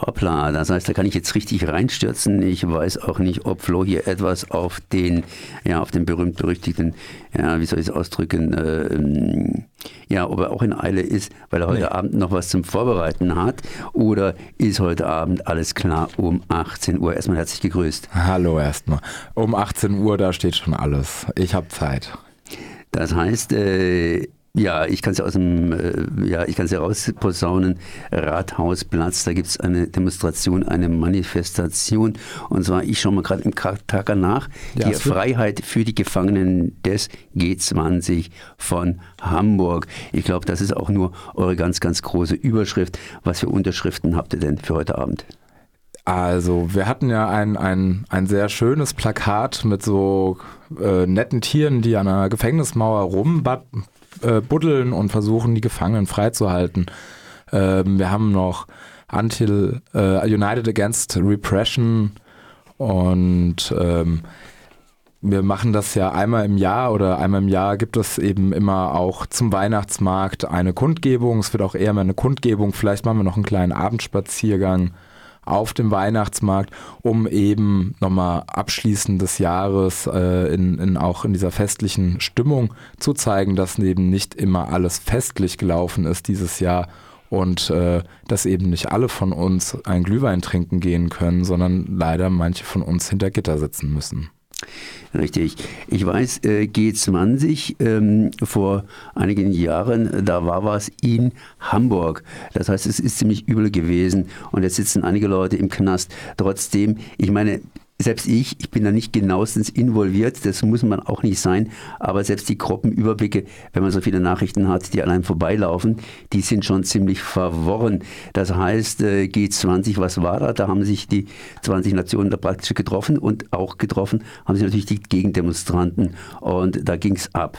Hoppla, das heißt, da kann ich jetzt richtig reinstürzen. Ich weiß auch nicht, ob Flo hier etwas auf den, ja, auf den berühmt-berüchtigten, ja, wie soll ich es ausdrücken, äh, ja, ob er auch in Eile ist, weil er heute nee. Abend noch was zum Vorbereiten hat. Oder ist heute Abend alles klar um 18 Uhr? Erstmal herzlich gegrüßt. Hallo erstmal. Um 18 Uhr, da steht schon alles. Ich habe Zeit. Das heißt, äh, ja, ich kann es ja aus dem, äh, ja, ich kann es ja rausposaunen. Rathausplatz, da gibt es eine Demonstration, eine Manifestation. Und zwar, ich schaue mal gerade im Tacker nach, ja, die Freiheit für die Gefangenen des G20 von Hamburg. Ich glaube, das ist auch nur eure ganz, ganz große Überschrift. Was für Unterschriften habt ihr denn für heute Abend? Also, wir hatten ja ein, ein, ein sehr schönes Plakat mit so äh, netten Tieren, die an einer Gefängnismauer rumbuddeln äh, buddeln und versuchen, die Gefangenen freizuhalten. Ähm, wir haben noch Until äh, United Against Repression und ähm, wir machen das ja einmal im Jahr oder einmal im Jahr gibt es eben immer auch zum Weihnachtsmarkt eine Kundgebung. Es wird auch eher mal eine Kundgebung. Vielleicht machen wir noch einen kleinen Abendspaziergang auf dem Weihnachtsmarkt, um eben nochmal abschließend des Jahres äh, in, in auch in dieser festlichen Stimmung zu zeigen, dass eben nicht immer alles festlich gelaufen ist dieses Jahr und äh, dass eben nicht alle von uns ein Glühwein trinken gehen können, sondern leider manche von uns hinter Gitter sitzen müssen. Richtig. Ich weiß, äh, G20 ähm, vor einigen Jahren, da war was in Hamburg. Das heißt, es ist ziemlich übel gewesen und jetzt sitzen einige Leute im Knast. Trotzdem, ich meine, selbst ich, ich bin da nicht genauestens involviert, das muss man auch nicht sein, aber selbst die Gruppenüberblicke, wenn man so viele Nachrichten hat, die einem vorbeilaufen, die sind schon ziemlich verworren. Das heißt, äh, G20, was war da? Da haben sich die 20 Nationen da praktisch getroffen und auch getroffen haben sich natürlich die Gegendemonstranten und da ging es ab.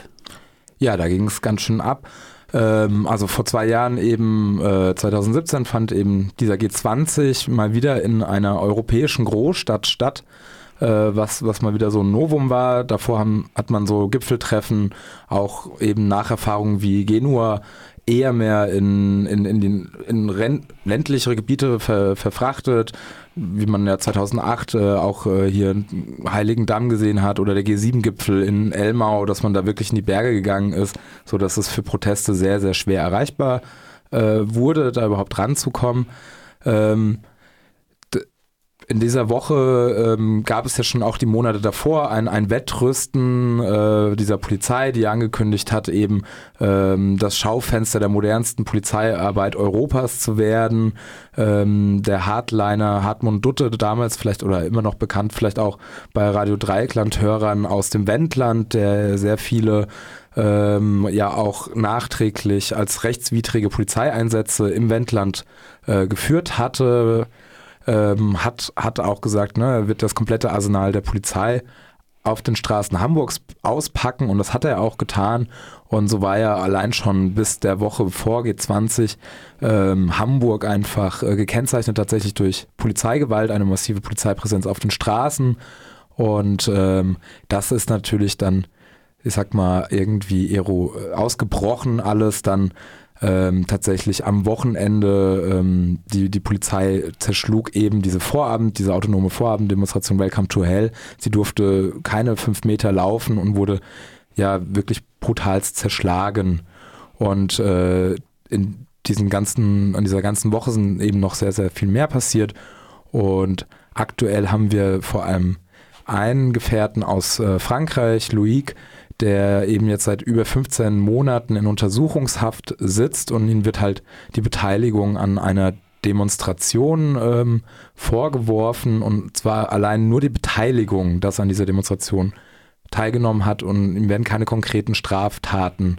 Ja, da ging es ganz schön ab. Ähm, also vor zwei Jahren eben, äh, 2017 fand eben dieser G20 mal wieder in einer europäischen Großstadt statt. Äh, was, was mal wieder so ein Novum war. Davor haben, hat man so Gipfeltreffen, auch eben Nacherfahrungen wie Genua eher mehr in, in, in, den, in ländlichere Gebiete ver, verfrachtet, wie man ja 2008 äh, auch äh, hier Heiligen Damm gesehen hat oder der G7-Gipfel in Elmau, dass man da wirklich in die Berge gegangen ist, so dass es für Proteste sehr, sehr schwer erreichbar äh, wurde, da überhaupt ranzukommen. Ähm, in dieser Woche ähm, gab es ja schon auch die Monate davor ein, ein Wettrüsten äh, dieser Polizei, die angekündigt hat, eben ähm, das Schaufenster der modernsten Polizeiarbeit Europas zu werden. Ähm, der Hardliner Hartmut Dutte, damals vielleicht oder immer noch bekannt, vielleicht auch bei Radio Dreieckland-Hörern aus dem Wendland, der sehr viele ähm, ja auch nachträglich als rechtswidrige Polizeieinsätze im Wendland äh, geführt hatte ähm, hat, hat auch gesagt, ne, er wird das komplette Arsenal der Polizei auf den Straßen Hamburgs auspacken und das hat er auch getan. Und so war ja allein schon bis der Woche vor G20 ähm, Hamburg einfach äh, gekennzeichnet tatsächlich durch Polizeigewalt, eine massive Polizeipräsenz auf den Straßen. Und ähm, das ist natürlich dann, ich sag mal, irgendwie ero äh, ausgebrochen alles dann ähm, tatsächlich am Wochenende ähm, die, die Polizei zerschlug eben diese Vorabend, diese autonome Vorabenddemonstration Welcome to Hell. Sie durfte keine fünf Meter laufen und wurde ja wirklich brutalst zerschlagen. Und äh, in diesen ganzen, an dieser ganzen Woche sind eben noch sehr, sehr viel mehr passiert. Und aktuell haben wir vor allem einen Gefährten aus äh, Frankreich, Loïc, der eben jetzt seit über 15 Monaten in Untersuchungshaft sitzt und ihm wird halt die Beteiligung an einer Demonstration ähm, vorgeworfen und zwar allein nur die Beteiligung, dass er an dieser Demonstration teilgenommen hat und ihm werden keine konkreten Straftaten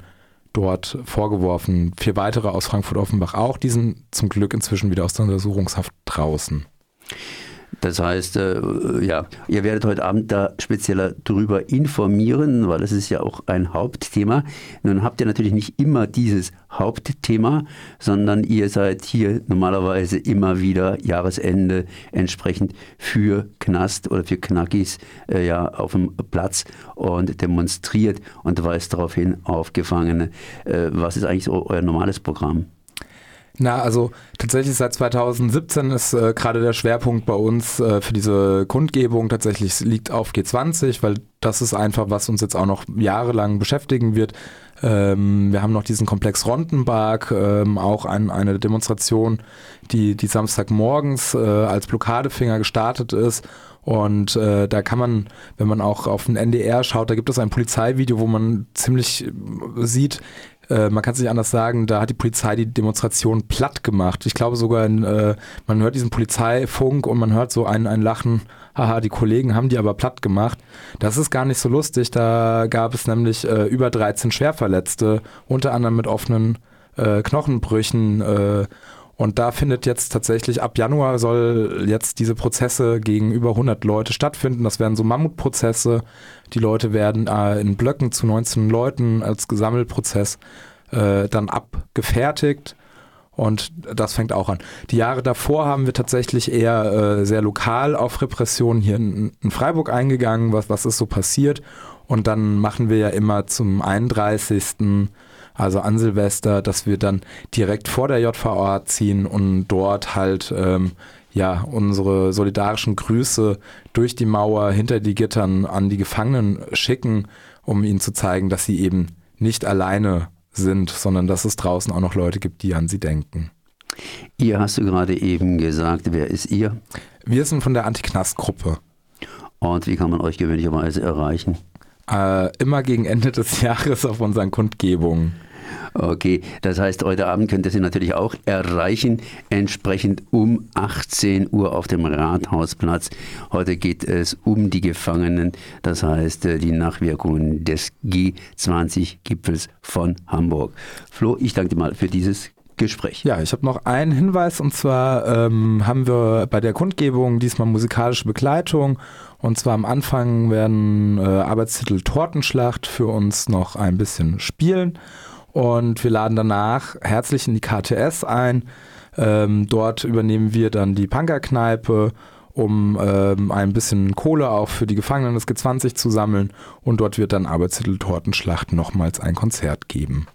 dort vorgeworfen. Vier weitere aus Frankfurt-Offenbach auch, die sind zum Glück inzwischen wieder aus der Untersuchungshaft draußen. Das heißt, äh, ja, ihr werdet heute Abend da spezieller drüber informieren, weil es ist ja auch ein Hauptthema. Nun habt ihr natürlich nicht immer dieses Hauptthema, sondern ihr seid hier normalerweise immer wieder Jahresende entsprechend für Knast oder für Knackis äh, ja auf dem Platz und demonstriert und weist darauf hin auf Gefangene. Äh, was ist eigentlich so euer normales Programm? Na, also tatsächlich seit 2017 ist äh, gerade der Schwerpunkt bei uns äh, für diese Kundgebung tatsächlich liegt auf G20, weil das ist einfach, was uns jetzt auch noch jahrelang beschäftigen wird. Ähm, wir haben noch diesen Komplex Rondenberg, ähm, auch ein, eine Demonstration, die, die Samstagmorgens äh, als Blockadefinger gestartet ist. Und äh, da kann man, wenn man auch auf den NDR schaut, da gibt es ein Polizeivideo, wo man ziemlich sieht, äh, man kann es nicht anders sagen, da hat die Polizei die Demonstration platt gemacht. Ich glaube sogar, in, äh, man hört diesen Polizeifunk und man hört so ein, ein Lachen, haha, die Kollegen haben die aber platt gemacht. Das ist gar nicht so lustig, da gab es nämlich äh, über 13 Schwerverletzte, unter anderem mit offenen äh, Knochenbrüchen äh, und da findet jetzt tatsächlich ab Januar soll jetzt diese Prozesse gegen über 100 Leute stattfinden. Das werden so Mammutprozesse. Die Leute werden äh, in Blöcken zu 19 Leuten als Gesammelprozess äh, dann abgefertigt. Und das fängt auch an. Die Jahre davor haben wir tatsächlich eher äh, sehr lokal auf Repressionen hier in, in Freiburg eingegangen, was, was ist so passiert. Und dann machen wir ja immer zum 31 also an Silvester, dass wir dann direkt vor der JVA ziehen und dort halt ähm, ja unsere solidarischen Grüße durch die Mauer hinter die Gittern an die Gefangenen schicken, um ihnen zu zeigen, dass sie eben nicht alleine sind, sondern dass es draußen auch noch Leute gibt, die an sie denken. Ihr hast du gerade eben gesagt, wer ist ihr? Wir sind von der Antiknast-Gruppe. Und wie kann man euch gewöhnlicherweise erreichen? Äh, immer gegen Ende des Jahres auf unseren Kundgebungen. Okay, das heißt, heute Abend könnt ihr sie natürlich auch erreichen, entsprechend um 18 Uhr auf dem Rathausplatz. Heute geht es um die Gefangenen, das heißt äh, die Nachwirkungen des G20-Gipfels von Hamburg. Flo, ich danke dir mal für dieses Gespräch. Ja, ich habe noch einen Hinweis und zwar ähm, haben wir bei der Kundgebung diesmal musikalische Begleitung und zwar am Anfang werden äh, Arbeitstitel Tortenschlacht für uns noch ein bisschen spielen und wir laden danach herzlich in die KTS ein. Ähm, dort übernehmen wir dann die Punkerkneipe, um ähm, ein bisschen Kohle auch für die Gefangenen des G20 zu sammeln. Und dort wird dann Arbeitstitel Tortenschlacht nochmals ein Konzert geben.